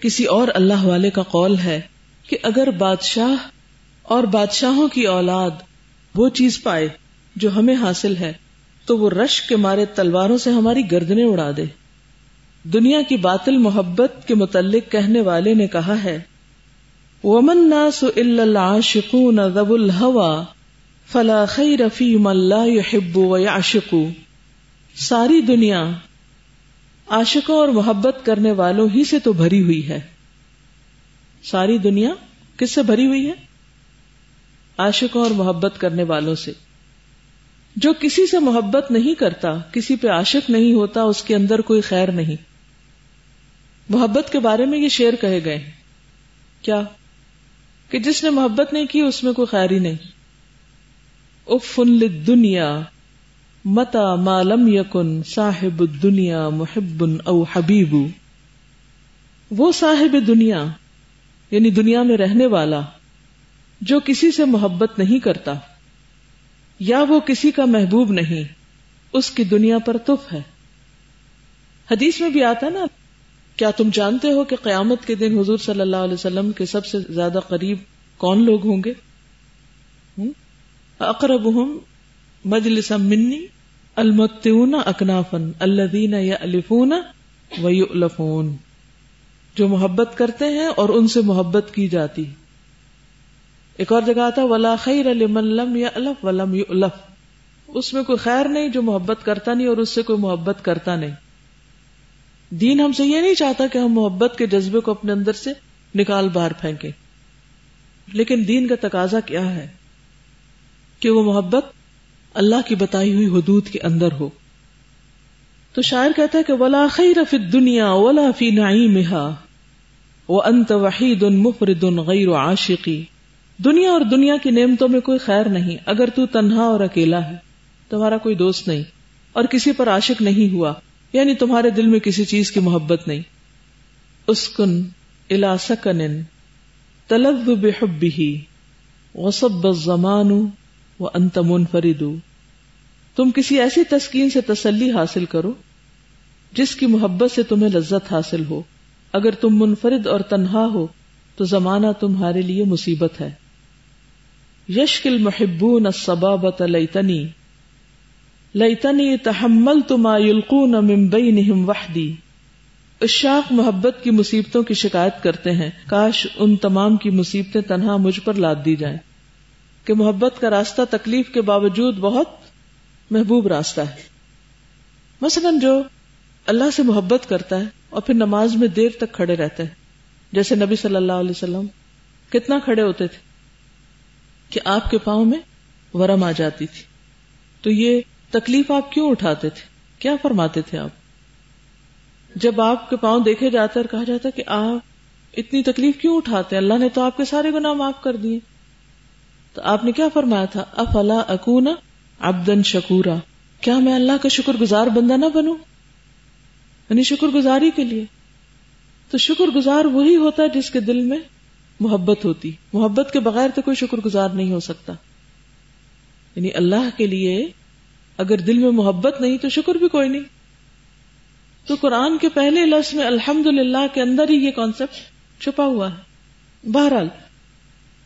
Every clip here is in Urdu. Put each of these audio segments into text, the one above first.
کسی اور اللہ والے کا قول ہے کہ اگر بادشاہ اور بادشاہوں کی اولاد وہ چیز پائے جو ہمیں حاصل ہے، تو وہ رش کے مارے تلواروں سے ہماری گردنے اڑا دے۔ دنیا کی باطل محبت کے متعلق کہنے والے نے کہا ہے ومن ناس الا العاشقون ذو الهوى فلا خیر فی من لا يحب ويعشق۔ ساری دنیا عاشقوں اور محبت کرنے والوں ہی سے تو بھری ہوئی ہے۔ ساری دنیا کس سے بھری ہوئی ہے؟ عاشقوں اور محبت کرنے والوں سے۔ جو کسی سے محبت نہیں کرتا، کسی پہ عاشق نہیں ہوتا، اس کے اندر کوئی خیر نہیں۔ محبت کے بارے میں یہ شعر کہے گئے کیا؟ کہ جس نے محبت نہیں کی، اس میں کوئی خیر ہی نہیں۔ افن دنیا متا مالم یقن صاحب دنیا محب او حبیب. وہ صاحب دنیا یعنی دنیا میں رہنے والا، جو کسی سے محبت نہیں کرتا، یا وہ کسی کا محبوب نہیں، اس کی دنیا پر تف ہے۔ حدیث میں بھی آتا نا، کیا تم جانتے ہو کہ قیامت کے دن حضور صلی اللہ علیہ وسلم کے سب سے زیادہ قریب کون لوگ ہوں گے؟ اقرب مجلس منی المتون اکنافن الدین یا الفون و جو محبت کرتے ہیں اور ان سے محبت کی جاتی۔ ایک اور جگہ آتا، ولا خیر لم یا الف ولم الف اس میں کوئی خیر نہیں جو محبت کرتا نہیں اور اس سے کوئی محبت کرتا نہیں۔ دین ہم سے یہ نہیں چاہتا کہ ہم محبت کے جذبے کو اپنے اندر سے نکال باہر پھینکیں۔ لیکن دین کا تقاضا کیا ہے؟ کہ وہ محبت اللہ کی بتائی ہوئی حدود کے اندر ہو۔ تو شاعر کہتا ہے کہ ولا خیر فی دنیا ولا فی نعیمہا وانت وحید مفرد غیر عاشقی دنیا اور دنیا کی نعمتوں میں کوئی خیر نہیں، اگر تو تنہا اور اکیلا ہے۔ تمہارا کوئی دوست نہیں، اور کسی پر عاشق نہیں ہوا یعنی تمہارے دل میں کسی چیز کی محبت نہیں۔ اسکن الا سکن تلب بحبه، وصب الزمان وانت منفرد۔ تم کسی ایسی تسکین سے تسلی حاصل کرو جس کی محبت سے تمہیں لذت حاصل ہو۔ اگر تم منفرد اور تنہا ہو، تو زمانہ تمہارے لیے مصیبت ہے۔ یشکل محبون الصبابت لیتنی۔ لئی تحمل تما یلقون ممبئی نہم وحدی۔ اشاق محبت کی مصیبتوں کی شکایت کرتے ہیں۔ کاش ان تمام کی مصیبتیں تنہا مجھ پر لاد دی جائیں۔ کہ محبت کا راستہ تکلیف کے باوجود بہت محبوب راستہ ہے۔ مثلا جو اللہ سے محبت کرتا ہے اور پھر نماز میں دیر تک کھڑے رہتا ہے، جیسے نبی صلی اللہ علیہ وسلم کتنا کھڑے ہوتے تھے کہ آپ کے پاؤں میں ورم آ جاتی تھی۔ تو یہ تکلیف آپ کیوں اٹھاتے تھے؟ کیا فرماتے تھے آپ؟ جب آپ کے پاؤں دیکھے جاتے اور کہا جاتا کہ آپ اتنی تکلیف کیوں اٹھاتے ہیں؟ اللہ نے تو آپ کے سارے گناہ معاف کر دیے۔ تو آپ نے کیا فرمایا تھا؟ اف اللہ اکون ابدن شکورا۔ کیا میں اللہ کا شکر گزار بندہ نہ بنوں؟ یعنی شکر گزاری کے لیے۔ تو شکر گزار وہی ہوتا ہے جس کے دل میں محبت ہوتی۔ محبت کے بغیر تو کوئی شکر گزار نہیں ہو سکتا۔ یعنی اللہ کے لیے اگر دل میں محبت نہیں تو شکر بھی کوئی نہیں۔ تو قرآن کے پہلے لفظ میں الحمد للہ کے اندر ہی یہ کانسیپٹ چھپا ہوا ہے۔ بہرحال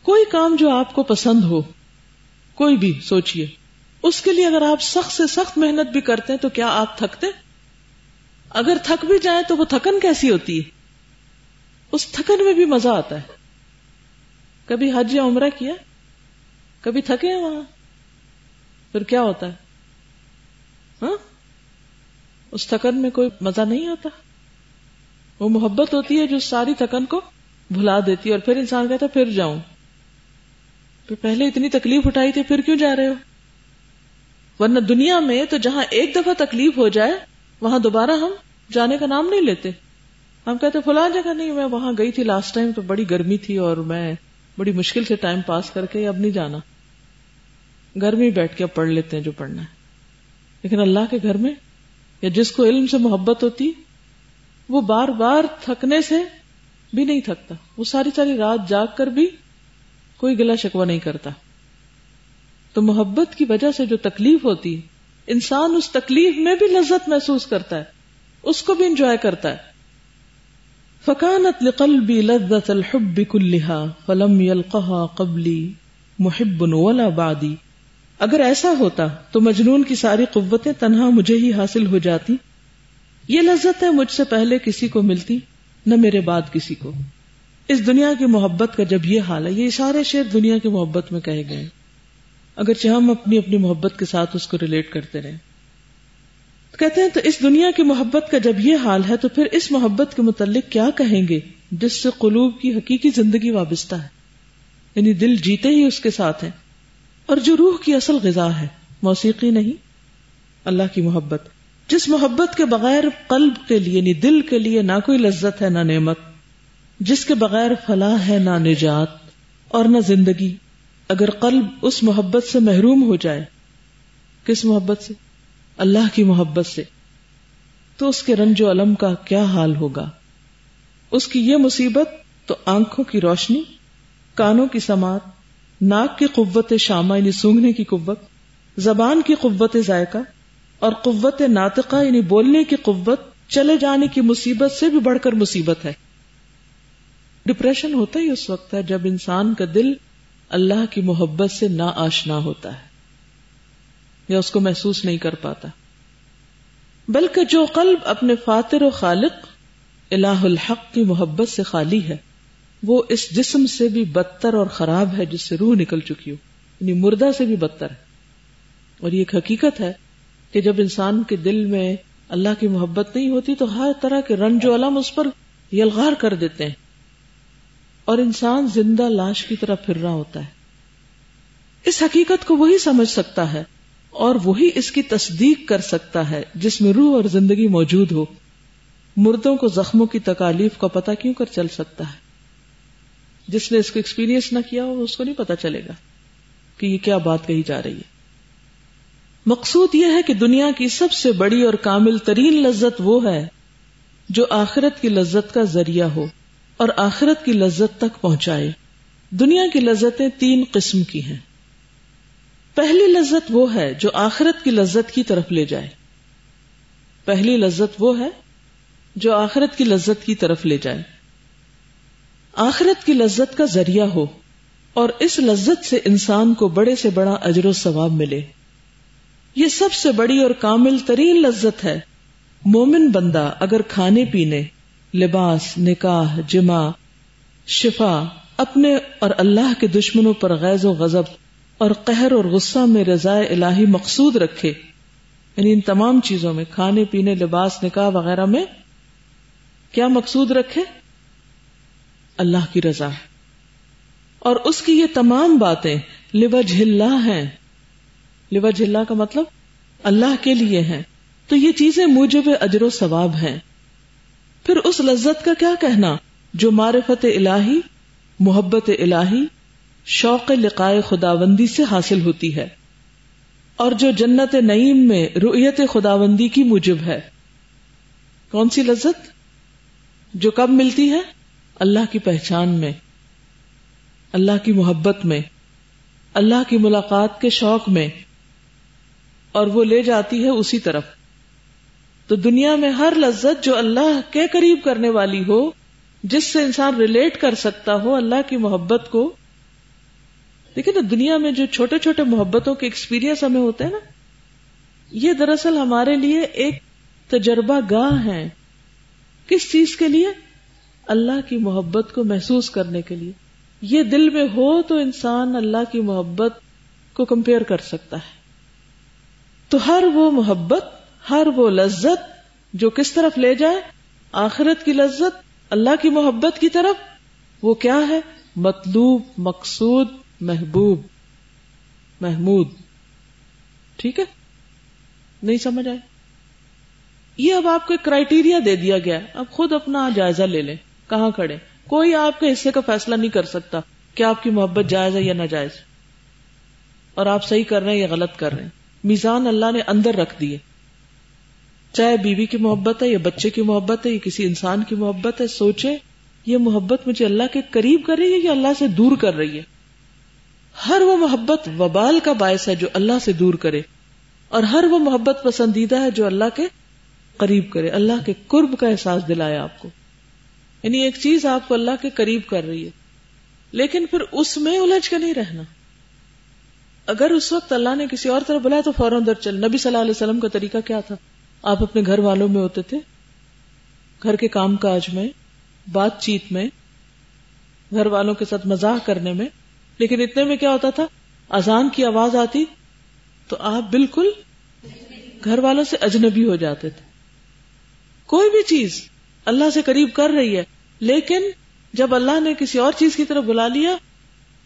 کوئی کام جو آپ کو پسند ہو، کوئی بھی سوچئے۔ اس کے لیے اگر آپ سخت سے سخت محنت بھی کرتے ہیں تو کیا آپ تھکتے؟ اگر تھک بھی جائیں تو وہ تھکن کیسی ہوتی ہے؟ اس تھکن میں بھی مزہ آتا ہے۔ کبھی حج یا عمرہ کیا؟ کبھی تھکے ہیں وہاں؟ پھر کیا ہوتا ہے؟ ہاں؟ اس تھکن میں کوئی مزہ نہیں آتا وہ محبت ہوتی ہے جو ساری تھکن کو بھلا دیتی ہے اور پھر انسان کہتا ہے پھر جاؤں۔ پھر پہلے اتنی تکلیف اٹھائی تھی، پھر کیوں جا رہے ہو؟ ورنہ دنیا میں تو جہاں ایک دفعہ تکلیف ہو جائے، وہاں دوبارہ ہم جانے کا نام نہیں لیتے۔ ہم کہتے، فلاں جگہ نہیں، میں وہاں گئی تھی لاسٹ ٹائم تو بڑی گرمی تھی اور میں بڑی مشکل سے ٹائم پاس کر کے اب نہیں جانا۔ گھر میں بیٹھ کے اب پڑھ لیتے ہیں جو پڑھنا ہے۔ لیکن اللہ کے گھر میں یا جس کو علم سے محبت ہوتی، وہ بار بار تھکنے سے بھی نہیں تھکتا۔ وہ ساری ساری رات جاگ کر بھی کوئی گلا شکوا نہیں کرتا۔ تو محبت کی وجہ سے جو تکلیف ہوتی، انسان اس تکلیف میں بھی لذت محسوس کرتا ہے، اس کو بھی انجوائے کرتا ہے۔ فکانت لقلبی لذت الحب كلها فلم يلقها قبلی محب ولا بعدی اگر ایسا ہوتا تو مجنون کی ساری قوتیں تنہا مجھے ہی حاصل ہو جاتی۔ یہ لذت ہے مجھ سے پہلے کسی کو ملتی، نہ میرے بعد کسی کو۔ اس دنیا کی محبت کا جب یہ حال ہے، یہ سارے شعر دنیا کی محبت میں کہے گئے اگرچہ ہم اپنی اپنی محبت کے ساتھ اس کو ریلیٹ کرتے رہے۔ کہتے ہیں، تو اس دنیا کی محبت کا جب یہ حال ہے، تو پھر اس محبت کے متعلق کیا کہیں گے؟ جس سے قلوب کی حقیقی زندگی وابستہ ہے۔ یعنی دل جیتے ہی اس کے ساتھ ہے اور جو روح کی اصل غذا ہے، موسیقی نہیں، اللہ کی محبت۔ جس محبت کے بغیر قلب کے لیے یعنی دل کے لیے، نہ کوئی لذت ہے، نہ نعمت۔ جس کے بغیر فلاح ہے نہ نجات اور نہ زندگی۔ اگر قلب اس محبت سے محروم ہو جائے، کس محبت سے؟ اللہ کی محبت سے۔ تو اس کے رنج و علم کا کیا حال ہوگا؟ اس کی یہ مصیبت تو آنکھوں کی روشنی، کانوں کی سماعت، ناک کی قوت شامہ یعنی سونگنے کی قوت، زبان کی قوت ذائقہ، اور قوت ناطقہ یعنی بولنے کی قوت، چلے جانے کی مصیبت سے بھی بڑھ کر مصیبت ہے۔ ڈپریشن ہوتا ہی اس وقت ہے جب انسان کا دل اللہ کی محبت سے نا آشنا ہوتا ہے یا اس کو محسوس نہیں کر پاتا۔ بلکہ جو قلب اپنے فاتر و خالق الہ الحق کی محبت سے خالی ہے، وہ اس جسم سے بھی بدتر اور خراب ہے جس سے روح نکل چکی ہو۔ یعنی مردہ سے بھی بدتر ہے۔ اور یہ ایک حقیقت ہے کہ جب انسان کے دل میں اللہ کی محبت نہیں ہوتی تو ہر طرح کے رنج و علم اس پر یلغار کر دیتے ہیں۔ اور انسان زندہ لاش کی طرح پھر رہا ہوتا ہے۔ اس حقیقت کو وہی سمجھ سکتا ہے اور وہی اس کی تصدیق کر سکتا ہے جس میں روح اور زندگی موجود ہو۔ مردوں کو زخموں کی تکالیف کا پتہ کیوں کر چل سکتا ہے؟ جس نے اس کو ایکسپیرینس نہ کیا ہو، اس کو نہیں پتا چلے گا کہ یہ کیا بات کہی جا رہی ہے۔ مقصود یہ ہے کہ دنیا کی سب سے بڑی اور کامل ترین لذت وہ ہے جو آخرت کی لذت کا ذریعہ ہو۔ اور آخرت کی لذت تک پہنچائے۔ دنیا کی لذتیں تین قسم کی ہیں۔ پہلی لذت وہ ہے جو آخرت کی لذت کی طرف لے جائے۔ پہلی لذت وہ ہے جو آخرت کی لذت کی طرف لے جائے۔ آخرت کی لذت کا ذریعہ ہو اور اس لذت سے انسان کو بڑے سے بڑا اجر و ثواب ملے۔ یہ سب سے بڑی اور کامل ترین لذت ہے۔ مومن بندہ اگر کھانے پینے لباس، نکاح، جمع، شفا، اپنے اور اللہ کے دشمنوں پر غیظ و غضب اور قہر اور غصہ میں رضاء الہی مقصود رکھے۔ یعنی ان تمام چیزوں میں، کھانے، پینے، لباس، نکاح وغیرہ میں کیا مقصود رکھے؟ اللہ کی رضا اور اس کی یہ تمام باتیں لوج اللہ ہیں۔ لوج اللہ کا مطلب اللہ کے لیے ہیں۔ تو یہ چیزیں موجب اجر و ثواب ہیں۔ پھر اس لذت کا کیا کہنا جو معرفت الہی، محبت الہی، شوق لقائے خداوندی سے حاصل ہوتی ہے، اور جو جنت نعیم میں رویت خداوندی کی موجب ہے۔ کون سی لذت؟ جو کب ملتی ہے؟ اللہ کی پہچان میں، اللہ کی محبت میں، اللہ کی ملاقات کے شوق میں، اور وہ لے جاتی ہے اسی طرف۔ تو دنیا میں ہر لذت جو اللہ کے قریب کرنے والی ہو، جس سے انسان ریلیٹ کر سکتا ہو اللہ کی محبت کو۔ دیکھیں نا دنیا میں جو چھوٹے چھوٹے محبتوں کے ایکسپیرئنس ہمیں ہوتے ہیں نا، یہ دراصل ہمارے لیے ایک تجربہ گاہ ہے کس چیز کے لیے؟ اللہ کی محبت کو محسوس کرنے کے لیے۔ یہ دل میں ہو تو انسان اللہ کی محبت کو کمپیئر کر سکتا ہے۔ تو ہر وہ محبت ہر وہ لذت جو کس طرف لے جائے؟ آخرت کی لذت، اللہ کی محبت کی طرف؟ وہ کیا ہے؟ مطلوب، مقصود، محبوب، محمود۔ ٹھیک ہے؟ نہیں سمجھ آئے؟ یہ اب آپ کو کرائٹیریا دے دیا گیا اب خود اپنا جائزہ لے لیں۔ کہاں کھڑے؟ کوئی آپ کے حصے کا فیصلہ نہیں کر سکتا کہ آپ کی محبت جائز ہے یا ناجائز۔ اور آپ صحیح کر رہے ہیں یا غلط کر رہے ہیں۔ میزان اللہ نے اندر رکھ دیے۔ چاہے بیوی کی محبت ہے یا بچے کی محبت ہے یا کسی انسان کی محبت ہے، سوچے، یہ محبت مجھے اللہ کے قریب کر رہی ہے یا اللہ سے دور کر رہی ہے؟ ہر وہ محبت وبال کا باعث ہے جو اللہ سے دور کرے، اور ہر وہ محبت پسندیدہ ہے جو اللہ کے قریب کرے، اللہ کے قرب کا احساس دلائے آپ کو۔ یعنی ایک چیز آپ کو اللہ کے قریب کر رہی ہے، لیکن پھر اس میں الجھ کے نہیں رہنا۔ اگر اس وقت اللہ نے کسی اور طرف بلایا تو فوراً در چل۔ نبی صلی اللہ علیہ وسلم کا طریقہ کیا تھا؟ آپ اپنے گھر والوں میں ہوتے تھے؟ گھر کے کام کاج میں، بات چیت میں، گھر والوں کے ساتھ مزاح کرنے میں۔ لیکن اتنے میں کیا ہوتا تھا؟ اذان کی آواز آتی تو آپ بالکل گھر والوں سے اجنبی ہو جاتے تھے۔ کوئی بھی چیز اللہ سے قریب کر رہی ہے، لیکن جب اللہ نے کسی اور چیز کی طرف بلا لیا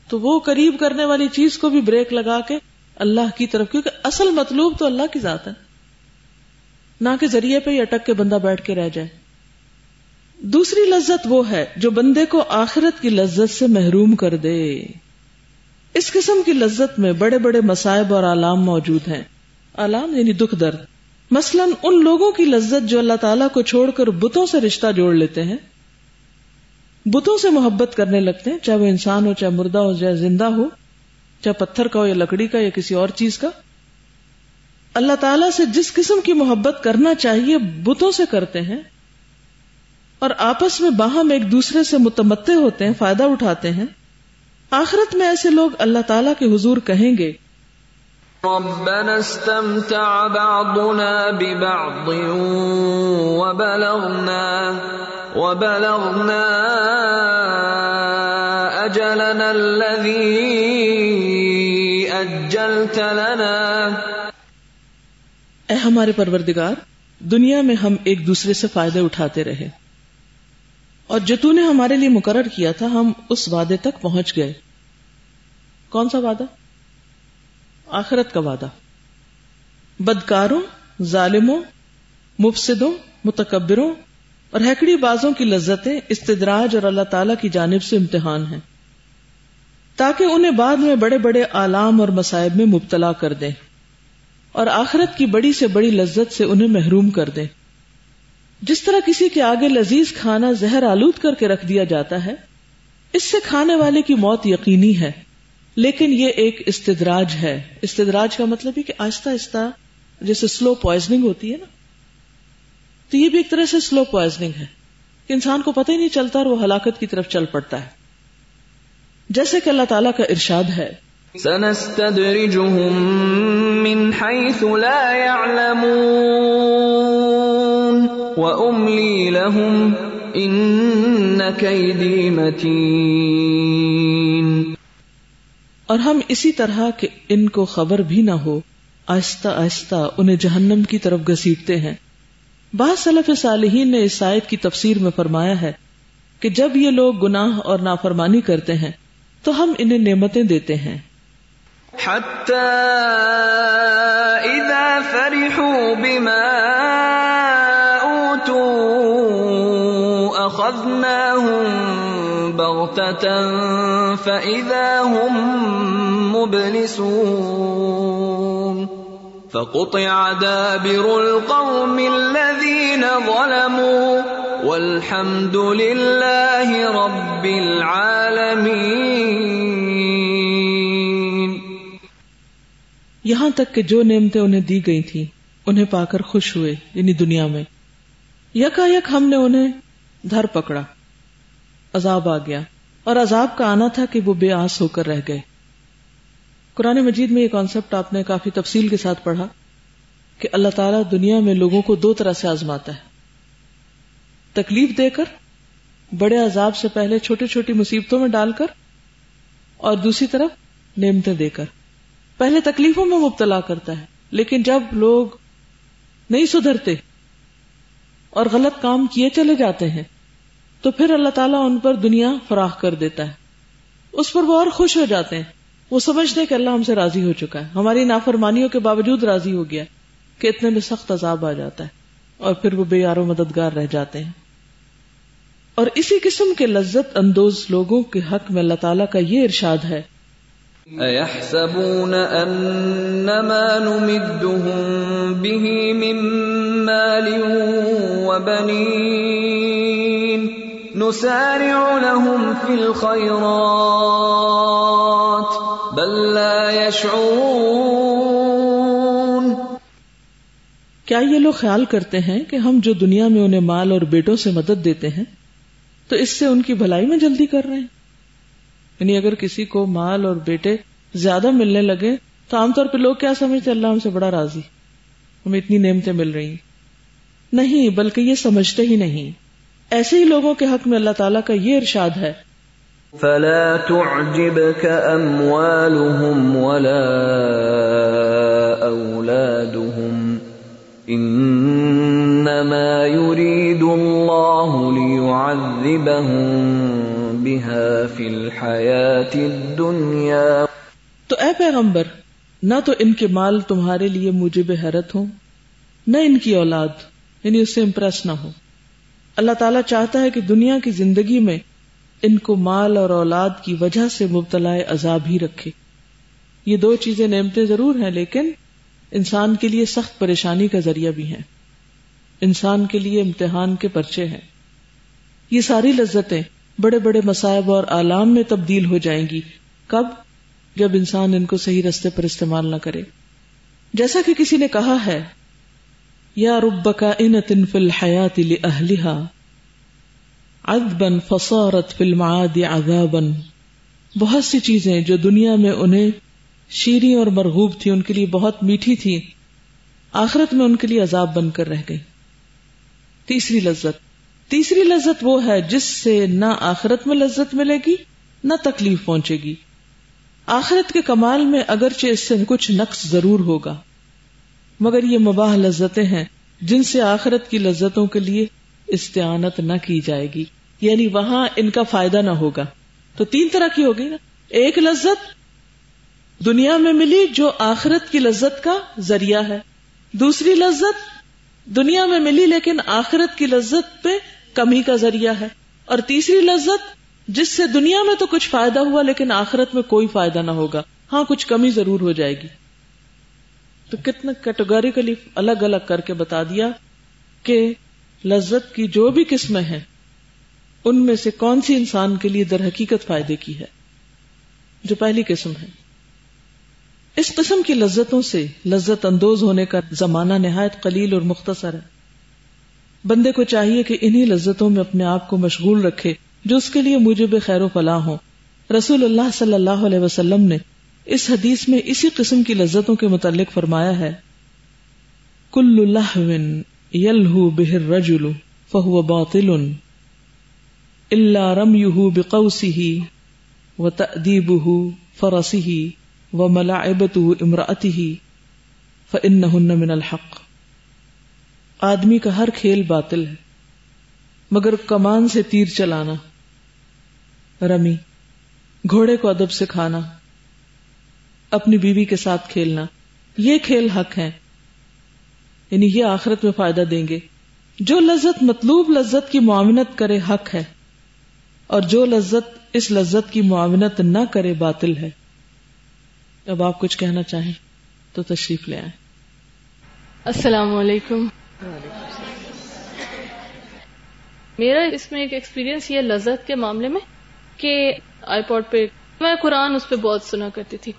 تو وہ قریب کرنے والی چیز کو بھی بریک لگا کے اللہ کی طرف، کیونکہ اصل مطلوب تو اللہ کی ذات ہے۔ نہ کہ ذریعے پہ ہی اٹک کے بندہ بیٹھ کے رہ جائے۔ دوسری لذت وہ ہے جو بندے کو آخرت کی لذت سے محروم کر دے۔ اس قسم کی لذت میں بڑے بڑے مسائب اور آلام موجود ہیں۔ آلام یعنی دکھ درد۔ مثلا ان لوگوں کی لذت جو اللہ تعالیٰ کو چھوڑ کر بتوں سے رشتہ جوڑ لیتے ہیں۔ بتوں سے محبت کرنے لگتے ہیں، چاہے وہ انسان ہو، چاہے مردہ ہو، چاہے زندہ ہو، چاہے پتھر کا ہو یا لکڑی کا یا کسی اور چیز کا۔ اللہ تعالیٰ سے جس قسم کی محبت کرنا چاہیے بتوں سے کرتے ہیں اور آپس میں باہم ایک دوسرے سے متمتے ہوتے ہیں، فائدہ اٹھاتے ہیں۔ آخرت میں ایسے لوگ اللہ تعالیٰ کے حضور کہیں گے۔ ربنا استمتع بعضنا ببعض وبلغنا وبلغنا اجلنا الذي اجلت لنا اے ہمارے پروردگار، دنیا میں ہم ایک دوسرے سے فائدے اٹھاتے رہے۔ اور جو تو نے ہمارے لیے مقرر کیا تھا، ہم اس وعدے تک پہنچ گئے۔ کون سا وعدہ؟ آخرت کا وعدہ۔ بدکاروں، ظالموں، مفسدوں، متکبروں اور ہیکڑی بازوں کی لذتیں استدراج اور اللہ تعالی کی جانب سے امتحان ہیں۔ تاکہ انہیں بعد میں بڑے بڑے آلام اور مسائب میں مبتلا کر دیں۔ اور آخرت کی بڑی سے بڑی لذت سے انہیں محروم کر دیں۔ جس طرح کسی کے آگے لذیذ کھانا زہر آلود کر کے رکھ دیا جاتا ہے، اس سے کھانے والے کی موت یقینی ہے۔ لیکن یہ ایک استدراج ہے۔ استدراج کا مطلب ہے کہ آہستہ آہستہ جیسے سلو پوائزنگ ہوتی ہے نا۔ تو یہ بھی ایک طرح سے سلو پوائزنگ ہے کہ انسان کو پتہ ہی نہیں چلتا اور وہ ہلاکت کی طرف چل پڑتا ہے۔ جیسے کہ اللہ تعالیٰ کا ارشاد ہے من حيث لا يعلمون وَأُمْلِي لَهُمْ إِنَّ كَيْدِي مَتِينٌ اور ہم اسی طرح کہ ان کو خبر بھی نہ ہو، آہستہ آہستہ انہیں جہنم کی طرف گسیٹتے ہیں۔ بعض صلف صالحین نے اس آیت کی تفسیر میں فرمایا ہے کہ جب یہ لوگ گناہ اور نافرمانی کرتے ہیں، تو ہم انہیں نعمتیں دیتے ہیں۔ حتی اذا فرحوا بما أخذناهم بغتة فإذا هم مبلسون فقطع دابر القوم الذين ظلموا والحمد لله رب العالمين یہاں تک کہ جو نعمتیں انہیں دی گئی تھی انہیں پا کر خوش ہوئے یعنی دنیا میں۔ یکا یک ہم نے انہیں دھر پکڑا۔ عذاب آ گیا۔ اور عذاب کا آنا تھا کہ وہ بے آس ہو کر رہ گئے۔ قرآن مجید میں یہ کانسیپٹ آپ نے کافی تفصیل کے ساتھ پڑھا کہ اللہ تعالیٰ دنیا میں لوگوں کو دو طرح سے آزماتا ہے۔ تکلیف دے کر، بڑے عذاب سے پہلے چھوٹی چھوٹی مصیبتوں میں ڈال کر، اور دوسری طرف نعمتیں دے کر۔ پہلے تکلیفوں میں مبتلا کرتا ہے، لیکن جب لوگ نہیں سدھرتے اور غلط کام کیے چلے جاتے ہیں، تو پھر اللہ تعالیٰ ان پر دنیا فراہ کر دیتا ہے۔ اس پر وہ اور خوش ہو جاتے ہیں۔ وہ سمجھتے کہ اللہ ہم سے راضی ہو چکا ہے۔ ہماری نافرمانیوں کے باوجود راضی ہو گیا کہ اتنے میں سخت عذاب آ جاتا ہے اور پھر وہ بے یارو مددگار رہ جاتے ہیں۔ اور اسی قسم کے لذت اندوز لوگوں کے حق میں اللہ تعالیٰ کا یہ ارشاد ہے أَيَحْسَبُونَ أَنَّمَا نُمِدُّهُم بِهِ مِن مَّالٍ وَبَنِينَ نُسَارِعُ لَهُمْ فِي الْخَيْرَاتِ بَل لَّا يَشْعُرُونَ کیا یہ لوگ خیال کرتے ہیں کہ ہم جو دنیا میں انہیں مال اور بیٹوں سے مدد دیتے ہیں تو اس سے ان کی بھلائی میں جلدی کر رہے ہیں؟ یعنی اگر کسی کو مال اور بیٹے زیادہ ملنے لگے تو عام طور پہ لوگ کیا سمجھتے اللہ ہم سے بڑا راضی۔ ہمیں اتنی نعمتیں مل رہی نہیں، بلکہ یہ سمجھتے ہی نہیں۔ ایسے ہی لوگوں کے حق میں اللہ تعالیٰ کا یہ ارشاد ہے۔ فلا تعجبك اموالهم ولا اولادهم انما يريد الله ليعذبهم بها في الحياه الدنيا تو اے پیغمبر، نہ تو ان کے مال تمہارے لیے موجب حیرت ہوں، نہ ان کی اولاد یعنی اس سے امپریس نہ ہو اللہ تعالیٰ چاہتا ہے کہ دنیا کی زندگی میں ان کو مال اور اولاد کی وجہ سے مبتلا عذاب ہی رکھے۔ یہ دو چیزیں نعمتیں ضرور ہیں، لیکن انسان کے لیے سخت پریشانی کا ذریعہ بھی ہیں۔ انسان کے لیے امتحان کے پرچے ہیں۔ یہ ساری لذتیں بڑے بڑے مسائب اور آلام میں تبدیل ہو جائیں گی۔ کب؟ جب انسان ان کو صحیح رستے پر استعمال نہ کرے۔ جیسا کہ کسی نے کہا ہے، یا رب کا ان تن فل حیات اہلیہ ادبن فصورت فلم عذابن بہت سی چیزیں جو دنیا میں انہیں شیریں اور مرغوب تھی ان کے لیے بہت میٹھی تھی آخرت میں ان کے لیے عذاب بن کر رہ گئی تیسری لذت۔ تیسری لذت وہ ہے جس سے نہ آخرت میں لذت ملے گی، نہ تکلیف پہنچے گی۔ آخرت کے کمال میں اگرچہ اس سے کچھ نقص ضرور ہوگا، مگر یہ مباح لذتیں ہیں جن سے آخرت کی لذتوں کے لیے استعانت نہ کی جائے گی۔ یعنی وہاں ان کا فائدہ نہ ہوگا۔ تو تین طرح کی ہوگی نا۔ ایک لذت دنیا میں ملی جو آخرت کی لذت کا ذریعہ ہے۔ دوسری لذت دنیا میں ملی لیکن آخرت کی لذت پہ کمی کا ذریعہ ہے۔ اور تیسری لذت، جس سے دنیا میں تو کچھ فائدہ ہوا لیکن آخرت میں کوئی فائدہ نہ ہوگا۔ ہاں کچھ کمی ضرور ہو جائے گی۔ تو کتنا کیٹیگوریکلی الگ الگ کر کے بتا دیا کہ لذت کی جو بھی قسمیں ہیں، ان میں سے کون سی انسان کے لیے در حقیقت فائدے کی ہے؟ جو پہلی قسم ہے۔ اس قسم کی لذتوں سے لذت اندوز ہونے کا زمانہ نہایت قلیل اور مختصر ہے۔ بندے کو چاہیے کہ انہی لذتوں میں اپنے آپ کو مشغول رکھے جو اس کے لیے مجھے بے خیر و فلاح ہو رسول اللہ صلی اللہ علیہ وسلم نے اس حدیث میں اسی قسم کی لذتوں کے متعلق فرمایا ہے۔ کل اللہ یلہ بہر رجل فہو باطل اللہ رم یو بقوسی و تدیب فرسی و ملاعبت امراطی فن من الحق۔ آدمی کا ہر کھیل باطل ہے۔ مگر کمان سے تیر چلانا۔ رمی، گھوڑے کو ادب سے کھانا اپنی بیوی کے ساتھ کھیلنا۔ یہ کھیل حق ہے یعنی یہ آخرت میں فائدہ دیں گے۔ جو لذت، مطلوب لذت کی معاونت کرے حق ہے۔ اور جو لذت اس لذت کی معاونت نہ کرے باطل ہے۔ اب آپ کچھ کہنا چاہیں تو تشریف لے آئیں۔ السلام علیکم۔ میرا اس میں ایک ایکسپیرینس یہ لذت کے معاملے میں کہ آئی پوڈ پہ میں قرآن اس پہ بہت سنا کرتی تھی۔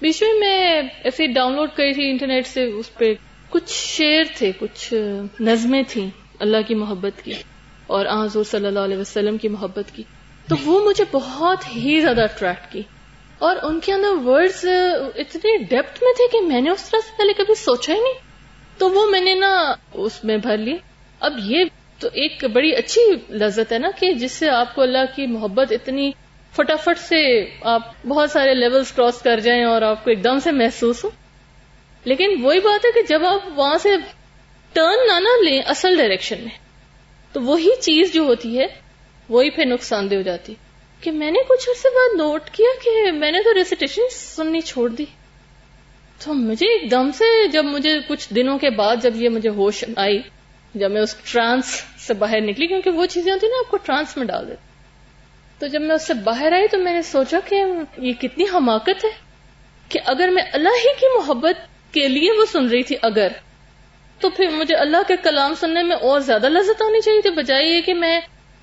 بیچ میں میں ایسے ڈاؤن لوڈ کری تھی انٹرنیٹ سے، اس پہ کچھ شعر تھے، کچھ نظمیں تھیں اللہ کی محبت کی اور حضور صلی اللہ علیہ وسلم کی محبت کی۔ تو وہ مجھے بہت ہی زیادہ اٹریکٹ کی۔ اور ان کے اندر ورڈز اتنے ڈیپتھ میں تھے کہ میں نے اس طرح سے پہلے کبھی سوچا ہی نہیں۔ تو وہ میں نے نا اس میں بھر لی۔ اب یہ تو ایک بڑی اچھی لذت ہے نا کہ جس سے آپ کو اللہ کی محبت اتنی فٹافٹ سے آپ بہت سارے لیولز کراس کر جائیں اور آپ کو ایک دم سے محسوس ہو۔ لیکن وہی بات ہے کہ جب آپ وہاں سے ٹرن نہ نہ لیں اصل ڈائریکشن میں، تو وہی چیز جو ہوتی ہے، وہی پھر نقصان دہ ہو جاتی۔ کہ میں نے کچھ عرصے بعد نوٹ کیا کہ میں نے تو ریسیٹیشن سننی چھوڑ دی۔ تو مجھے ایک دم سے جب مجھے کچھ دنوں کے بعد جب یہ مجھے ہوش آئی، جب میں اس ٹرانس سے باہر نکلی، کیونکہ وہ چیزیں ہوتی نا، آپ کو ٹرانس میں ڈال دیتی تو جب میں اس سے باہر آئی تو میں نے سوچا کہ یہ کتنی حماقت ہے کہ اگر میں اللہ ہی کی محبت کے لیے وہ سن رہی تھی اگر، تو پھر مجھے اللہ کے کلام سننے میں اور زیادہ لذت آنی چاہیے تھی، بجائے یہ کہ میں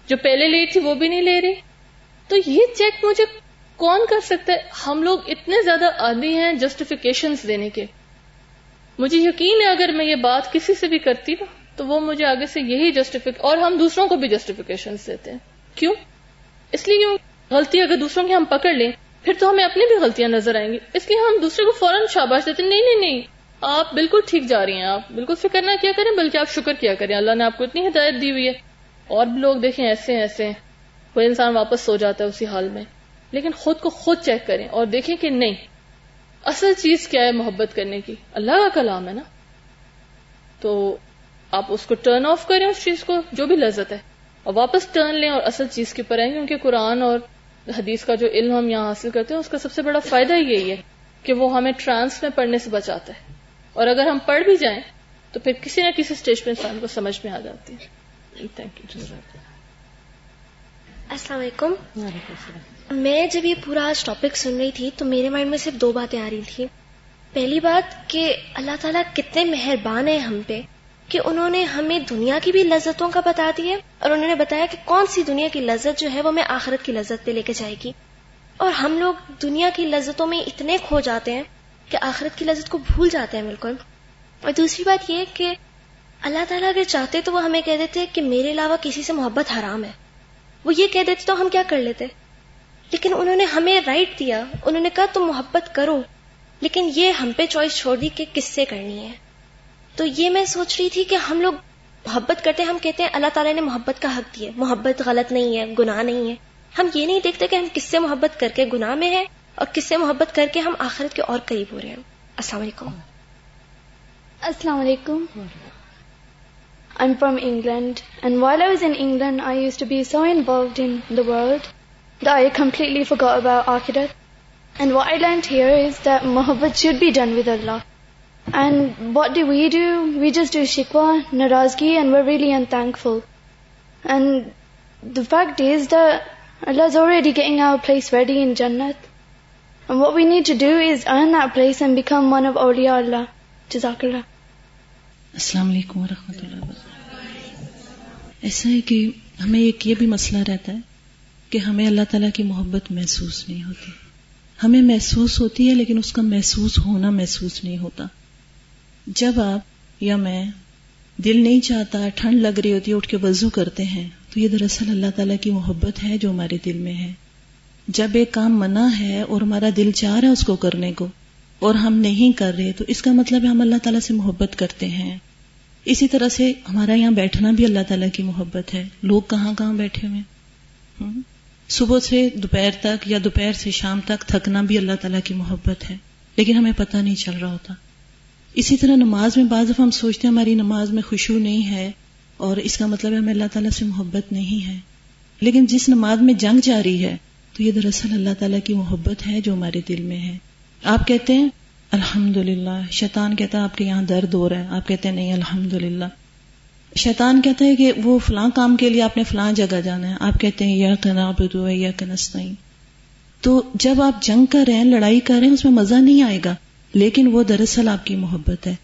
جو پہلے لی تھی وہ بھی نہیں لے رہی۔ تو یہ چیک مجھے کون کر سکتا ہے؟ ہم لوگ اتنے زیادہ عادی ہیں جسٹیفیکیشن دینے کے۔ مجھے یقین ہے اگر میں یہ بات کسی سے بھی کرتی نا، تو وہ مجھے آگے سے یہی جسٹیفک اور ہم دوسروں کو بھی جسٹیفیکیشن دیتے ہیں۔ کیوں؟ اس لیے غلطی اگر دوسروں کی ہم پکڑ لیں، پھر تو ہمیں اپنی بھی غلطیاں نظر آئیں گی۔ اس لیے ہم دوسرے کو فوراً شاباش دیتے نہیں نہیں نہیں، آپ بالکل ٹھیک جا رہی ہیں۔ آپ بالکل فکر نہ کیا کریں، بلکہ آپ شکر کیا کریں۔ اللہ نے آپ کو اتنی ہدایت دی ہوئی ہے۔ اور بھی لوگ دیکھیں، ایسے ایسے کوئی انسان واپس سو جاتا ہے اسی حال میں۔ لیکن خود کو خود چیک کریں اور دیکھیں کہ نہیں۔ اصل چیز کیا ہے محبت کرنے کی؟ اللہ کا کلام ہے نا؟ تو آپ اس کو ٹرن آف کریں اس چیز کو، جو بھی لذت ہے۔ اور واپس ٹرن لیں اور اصل چیز کے اوپر آئیں، کیونکہ قرآن اور حدیث کا جو علم ہم یہاں حاصل کرتے ہیں، اس کا سب سے بڑا فائدہ یہی ہے کہ وہ ہمیں ٹرانس میں پڑھنے سے بچاتا ہے۔ اور اگر ہم پڑھ بھی جائیں، تو پھر کسی نہ کسی اسٹیج پہ انسان کو سمجھ میں آ جاتی ہے۔ تھینک یو السلام علیکم۔ میں جب یہ پورا آج ٹاپک سن رہی تھی تو میرے مائنڈ میں صرف دو باتیں آ رہی تھی پہلی بات کہ اللہ تعالیٰ کتنے مہربان ہیں ہم پہ کہ انہوں نے ہمیں دنیا کی بھی لذتوں کا بتا دیا اور انہوں نے بتایا کہ کون سی دنیا کی لذت جو ہے وہ میں آخرت کی لذت پہ لے کے جائے گی۔ اور ہم لوگ دنیا کی لذتوں میں اتنے کھو جاتے ہیں کہ آخرت کی لذت کو بھول جاتے ہیں بالکل۔ اور دوسری بات یہ کہ اللہ تعالیٰ اگر چاہتے تو وہ ہمیں کہہ دیتے کہ میرے علاوہ کسی سے محبت حرام ہے۔ وہ یہ کہہ دیتے تو ہم کیا کر لیتے؟ لیکن انہوں نے ہمیں رائٹ دیا، انہوں نے کہا تم محبت کرو، لیکن یہ ہم پہ چوائس چھوڑ دی کہ کس سے کرنی ہے۔ تو یہ میں سوچ رہی تھی کہ ہم لوگ محبت کرتے ہم کہتے ہیں اللہ تعالیٰ نے محبت کا حق دیا، محبت غلط نہیں ہے، گناہ نہیں ہے۔ ہم یہ نہیں دیکھتے کہ ہم کس سے محبت کر کے گناہ میں ہیں اور کس سے محبت کر کے ہم آخرت کے اور قریب ہو رہے ہیں۔ السلام علیکم۔ السلام علیکم۔ I'm from England, and while I was in England, I used to be so involved in the world that I completely forgot about Akhirat. And what I learned here is that Muhabbat should be done with Allah. And what do we do? We just do shikwa, narazgi, and we're really unthankful. And the fact is that Allah's already getting our place ready in Jannat. And what we need to do is earn that place and become one of awliya Allah. Jazakallah. السلام علیکم ورحمۃ اللہ وبرکاتہ۔ ایسا ہے کہ ہمیں ایک یہ بھی مسئلہ رہتا ہے کہ ہمیں اللہ تعالیٰ کی محبت محسوس نہیں ہوتی۔ ہمیں محسوس ہوتی ہے لیکن اس کا محسوس ہونا محسوس نہیں ہوتا۔ جب آپ یا میں دل نہیں چاہتا، ٹھنڈ لگ رہی ہوتی ہے، اٹھ کے وضو کرتے ہیں، تو یہ دراصل اللہ تعالیٰ کی محبت ہے جو ہمارے دل میں ہے۔ جب ایک کام منع ہے اور ہمارا دل چاہ رہا ہے اس کو کرنے کو اور ہم نہیں کر رہے، تو اس کا مطلب ہے ہم اللہ تعالیٰ سے محبت کرتے ہیں۔ اسی طرح سے ہمارا یہاں بیٹھنا بھی اللہ تعالیٰ کی محبت ہے۔ لوگ کہاں کہاں بیٹھے ہوئے صبح سے دوپہر تک یا دوپہر سے شام تک تھکنا بھی اللہ تعالیٰ کی محبت ہے، لیکن ہمیں پتہ نہیں چل رہا ہوتا۔ اسی طرح نماز میں بعض دفعہ ہم سوچتے ہیں ہماری نماز میں خوشبو نہیں ہے اور اس کا مطلب ہے ہمیں اللہ تعالیٰ سے محبت نہیں ہے۔ لیکن جس نماز میں جنگ جاری ہے، تو یہ دراصل اللہ تعالیٰ کی محبت ہے جو ہمارے دل میں ہے۔ آپ کہتے ہیں الحمد للہ شیطان کہتا ہے، آپ کے یہاں درد ہو رہا ہے. آپ کہتے ہیں، نہیں الحمد للہ شیطان کہتا ہے کہ وہ فلاں کام کے لیے آپ نے فلاں جگہ جانا ہے۔ آپ کہتے ہیں یا کنا بدو یا کنس نہیں تو جب آپ جنگ کر رہے ہیں، لڑائی کر رہے ہیں، اس میں مزہ نہیں آئے گا، لیکن وہ دراصل آپ کی محبت ہے۔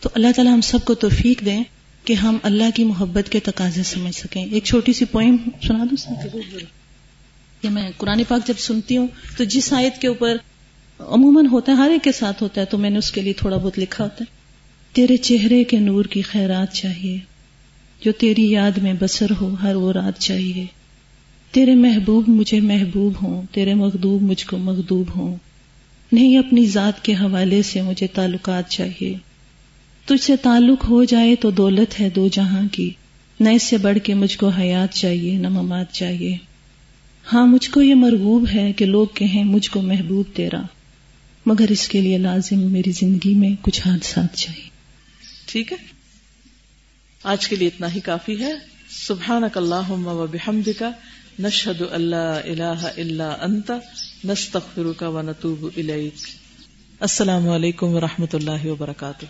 تو اللہ تعالیٰ ہم سب کو توفیق دیں کہ ہم اللہ کی محبت کے تقاضے سمجھ سکیں۔ ایک چھوٹی سی پوئم سنا دوں؟ کہ میں قرآن پاک جب سنتی ہوں، تو جس آیت کے اوپر عموماً ہوتا ہے، ہر ایک کے ساتھ ہوتا ہے، تو میں نے اس کے لیے تھوڑا بہت لکھا ہوتا ہے۔ تیرے چہرے کے نور کی خیرات چاہیے، جو تیری یاد میں بسر ہو، ہر وہ رات چاہیے۔ تیرے محبوب مجھے محبوب ہوں، تیرے مغدوب مجھ کو مغدوب ہوں۔ نہیں، اپنی ذات کے حوالے سے مجھے تعلقات چاہیے۔ تجھ سے تعلق ہو جائے تو دولت ہے دو جہاں کی۔ نہ اس سے بڑھ کے مجھ کو حیات چاہیے، نہ ممات چاہیے۔ ہاں مجھ کو یہ مرغوب ہے کہ لوگ کہیں مجھ کو محبوب تیرا۔ مگر اس کے لیے لازم میری زندگی میں کچھ حادثات چاہیے۔ ٹھیک ہے؟ آج کے لیے اتنا ہی کافی ہے۔ سبحان اللہ و بحمد کا نشد اللہ اللہ اللہ انت، نستغفرک و نتوب الیک۔ السلام علیکم و رحمۃ اللہ وبرکاتہ۔